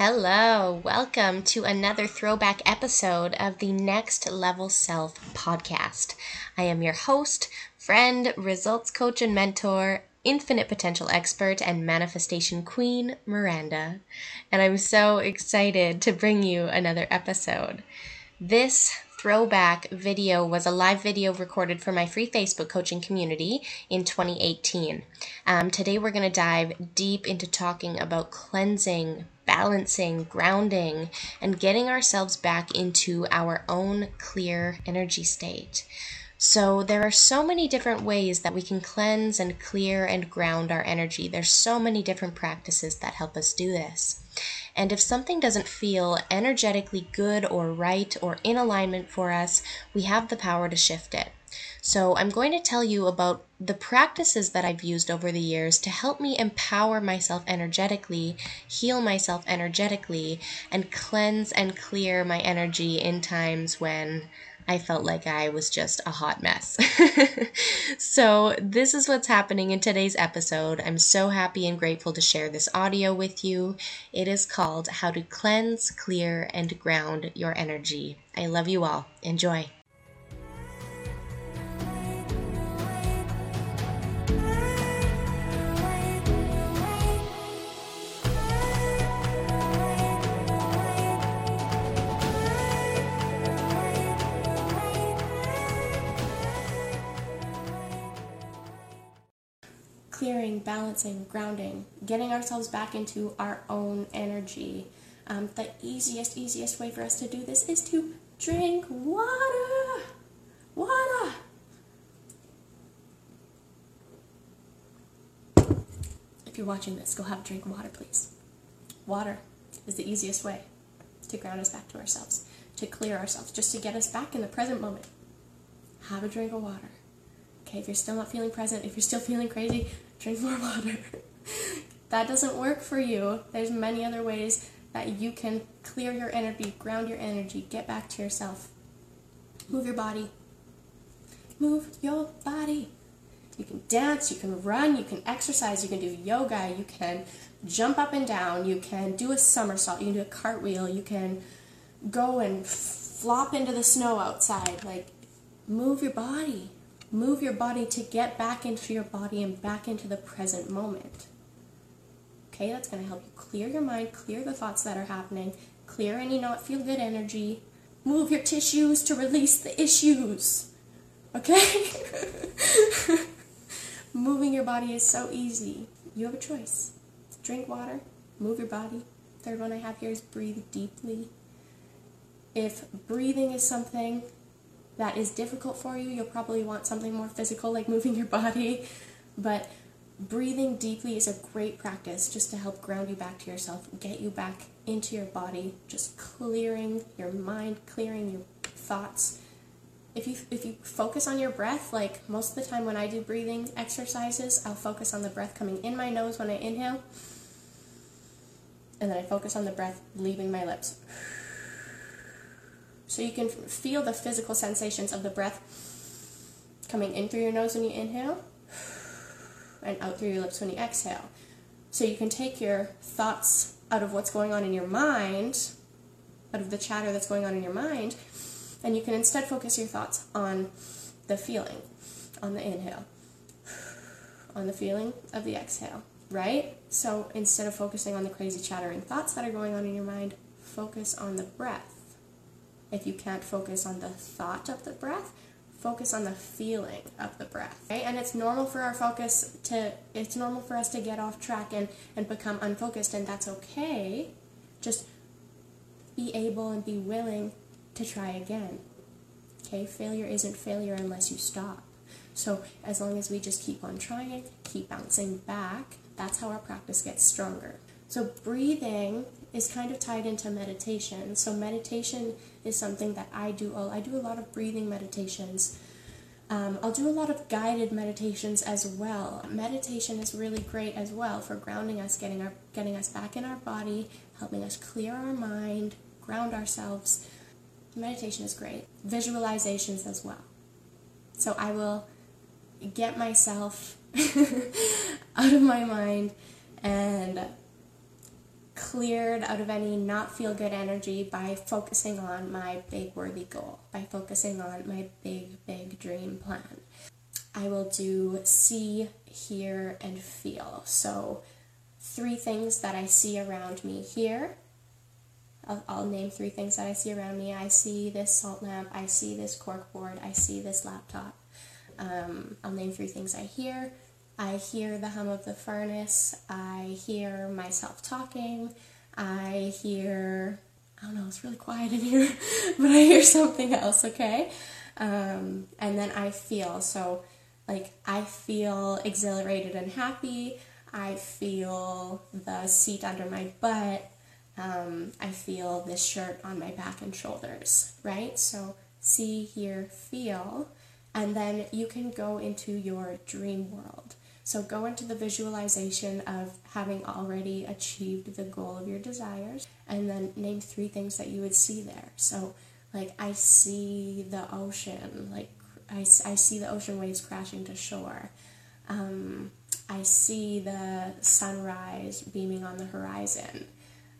Hello, welcome to another throwback episode of the Next Level Self podcast. I am your host, friend, results coach, and mentor, infinite potential expert, and manifestation queen, Miranda. And I'm so excited to bring you another episode. This throwback video was a live video recorded for my free Facebook coaching community in 2018. Um, today, we're going to dive deep into talking about cleansing balancing, grounding, and getting ourselves back into our own clear energy state. So, there are so many different ways that we can cleanse and clear and ground our energy. There's so many different practices that help us do this. And if something doesn't feel energetically good or right or in alignment for us, we have the power to shift it. So, I'm going to tell you about the practices that I've used over the years to help me empower myself energetically, heal myself energetically, and cleanse and clear my energy in times when I felt like I was just a hot mess. so, this is what's happening in today's episode. I'm so happy and grateful to share this audio with you. It is called How to Cleanse, Clear, and Ground Your Energy. I love you all. Enjoy. Clearing, balancing, grounding, getting ourselves back into our own energy. Um, the easiest, easiest way for us to do this is to drink water. Water. If you're watching this, go have a drink of water, please. Water is the easiest way to ground us back to ourselves, to clear ourselves, just to get us back in the present moment. Have a drink of water. Okay, if you're still not feeling present, if you're still feeling crazy, drink more water. that doesn't work for you. There's many other ways that you can clear your energy, ground your energy, get back to yourself. Move your body. Move your body. You can dance, you can run, you can exercise, you can do yoga, you can jump up and down, you can do a somersault, you can do a cartwheel, you can go and flop into the snow outside. Like, move your body. Move your body to get back into your body and back into the present moment. Okay, that's going to help you clear your mind, clear the thoughts that are happening, clear any not feel good energy. Move your tissues to release the issues. Okay? Moving your body is so easy. You have a choice. Drink water, move your body. Third one I have here is breathe deeply. If breathing is something that is difficult for you, you'll probably want something more physical like moving your body. But breathing deeply is a great practice just to help ground you back to yourself, get you back into your body, just clearing your mind, clearing your thoughts. If you if you focus on your breath, like most of the time when I do breathing exercises, I'll focus on the breath coming in my nose when I inhale, and then I focus on the breath leaving my lips. So you can feel the physical sensations of the breath coming in through your nose when you inhale and out through your lips when you exhale. So you can take your thoughts out of what's going on in your mind, out of the chatter that's going on in your mind, and you can instead focus your thoughts on the feeling, on the inhale, on the feeling of the exhale, right? So instead of focusing on the crazy chattering thoughts that are going on in your mind, focus on the breath if you can't focus on the thought of the breath, focus on the feeling of the breath. Okay? And it's normal for our focus to, it's normal for us to get off track and, and become unfocused, and that's okay. Just be able and be willing to try again. Okay? Failure isn't failure unless you stop. So as long as we just keep on trying, keep bouncing back, that's how our practice gets stronger. So breathing is kind of tied into meditation. So meditation is something that I do. I do a lot of breathing meditations. Um, I'll do a lot of guided meditations as well. Meditation is really great as well for grounding us, getting our getting us back in our body, helping us clear our mind, ground ourselves. Meditation is great. Visualizations as well. So I will get myself out of my mind and cleared out of any not feel good energy by focusing on my big worthy goal, by focusing on my big, big dream plan. I will do see, hear, and feel. So, three things that I see around me here. I'll, I'll, name three things that I see around me. I see this salt lamp, I see this cork board, I see this laptop. Um, I'll name three things I hear. I hear the hum of the furnace. I hear myself talking. I hear, I don't know, it's really quiet in here, but I hear something else, okay? Um, and then I feel. So, like, I feel exhilarated and happy. I feel the seat under my butt. Um, I feel this shirt on my back and shoulders, right? So, see, hear, feel. And then you can go into your dream world. So go into the visualization of having already achieved the goal of your desires and then name three things that you would see there. So, like, I see the ocean, like, I, I see the ocean waves crashing to shore. Um, I see the sunrise beaming on the horizon.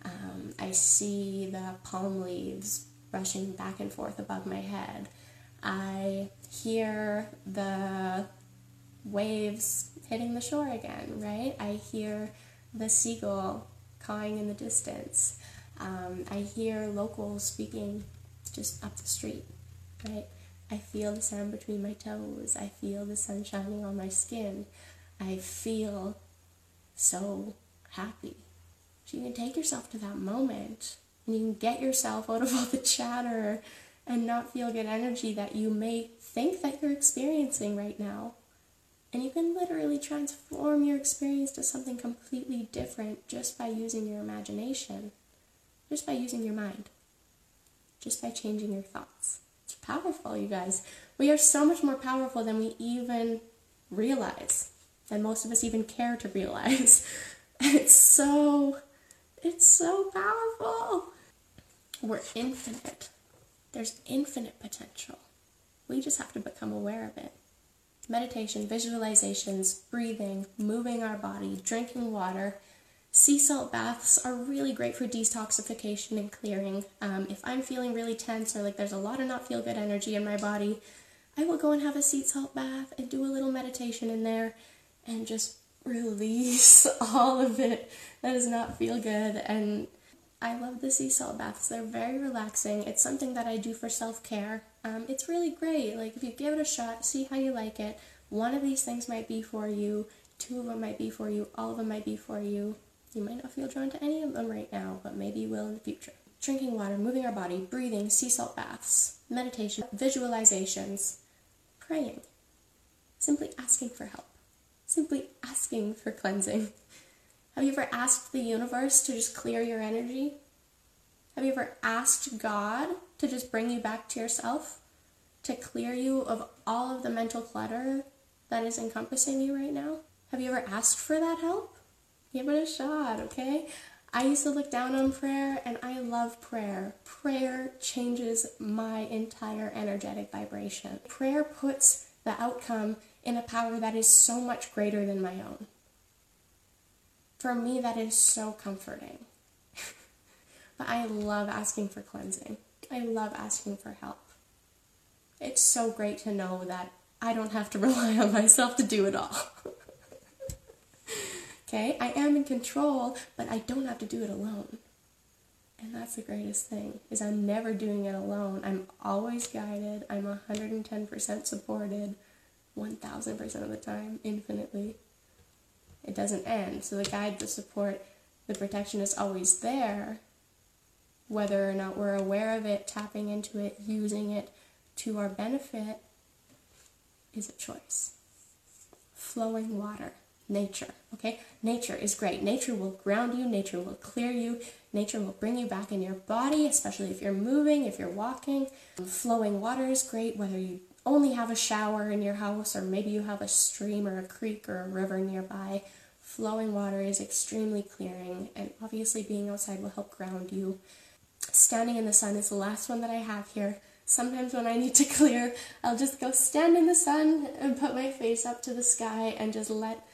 Um, I see the palm leaves brushing back and forth above my head. I hear the waves hitting the shore again, right? I hear the seagull cawing in the distance. Um, I hear locals speaking just up the street, right? I feel the sand between my toes. I feel the sun shining on my skin. I feel so happy. So you can take yourself to that moment and you can get yourself out of all the chatter and not feel good energy that you may think that you're experiencing right now. And you can literally transform your experience to something completely different just by using your imagination, just by using your mind, just by changing your thoughts. It's powerful, you guys. We are so much more powerful than we even realize, than most of us even care to realize. it's so, it's so powerful. We're infinite. There's infinite potential. We just have to become aware of it meditation, visualizations, breathing, moving our body, drinking water. Sea salt baths are really great for detoxification and clearing. Um, if I'm feeling really tense or like there's a lot of not feel good energy in my body, I will go and have a sea salt bath and do a little meditation in there and just release all of it that does not feel good. And I love the sea salt baths. They're very relaxing. It's something that I do for self care. Um, it's really great. Like, if you give it a shot, see how you like it. One of these things might be for you, two of them might be for you, all of them might be for you. You might not feel drawn to any of them right now, but maybe you will in the future. Drinking water, moving our body, breathing, sea salt baths, meditation, visualizations, praying, simply asking for help, simply asking for cleansing. Have you ever asked the universe to just clear your energy? Have you ever asked God to just bring you back to yourself? To clear you of all of the mental clutter that is encompassing you right now? Have you ever asked for that help? Give it a shot, okay? I used to look down on prayer and I love prayer. Prayer changes my entire energetic vibration. Prayer puts the outcome in a power that is so much greater than my own for me, that is so comforting. but I love asking for cleansing. I love asking for help. It's so great to know that I don't have to rely on myself to do it all. okay, I am in control, but I don't have to do it alone. And that's the greatest thing is I'm never doing it alone. I'm always guided. I'm 110% supported 1000% of the time infinitely it doesn't end. So the guide, the support, the protection is always there. Whether or not we're aware of it, tapping into it, using it to our benefit is a choice. Flowing water, nature, okay? Nature is great. Nature will ground you, nature will clear you, nature will bring you back in your body, especially if you're moving, if you're walking. Flowing water is great, whether you only have a shower in your house or maybe you have a stream or a creek or a river nearby Flowing water is extremely clearing, and obviously, being outside will help ground you. Standing in the sun is the last one that I have here. Sometimes, when I need to clear, I'll just go stand in the sun and put my face up to the sky and just let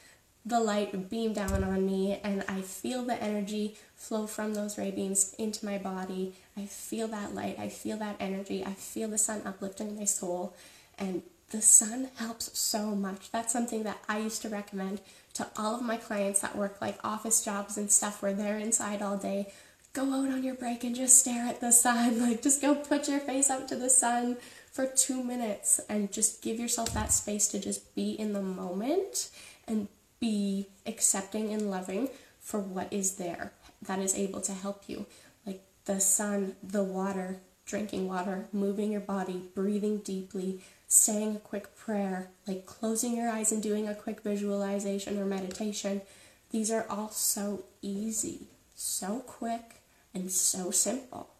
the light beam down on me and I feel the energy flow from those ray beams into my body. I feel that light, I feel that energy, I feel the sun uplifting my soul, and the sun helps so much. That's something that I used to recommend to all of my clients that work like office jobs and stuff where they're inside all day. Go out on your break and just stare at the sun. Like, just go put your face up to the sun for two minutes and just give yourself that space to just be in the moment and be accepting and loving for what is there that is able to help you. Like the sun, the water, drinking water, moving your body, breathing deeply, saying a quick prayer, like closing your eyes and doing a quick visualization or meditation. These are all so easy, so quick, and so simple.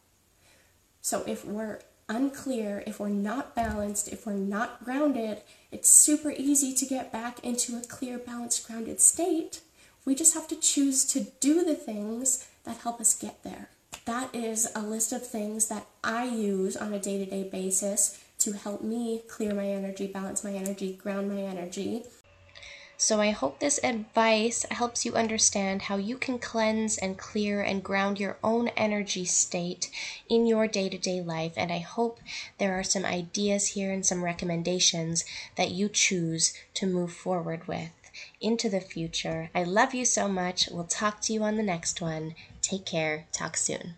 So if we're unclear, if we're not balanced, if we're not grounded, it's super easy to get back into a clear, balanced, grounded state. We just have to choose to do the things that help us get there. That is a list of things that I use on a day to day basis to help me clear my energy, balance my energy, ground my energy, so I hope this advice helps you understand how you can cleanse and clear and ground your own energy state in your day to day life. And I hope there are some ideas here and some recommendations that you choose to move forward with into the future. I love you so much. We'll talk to you on the next one. Take care. Talk soon.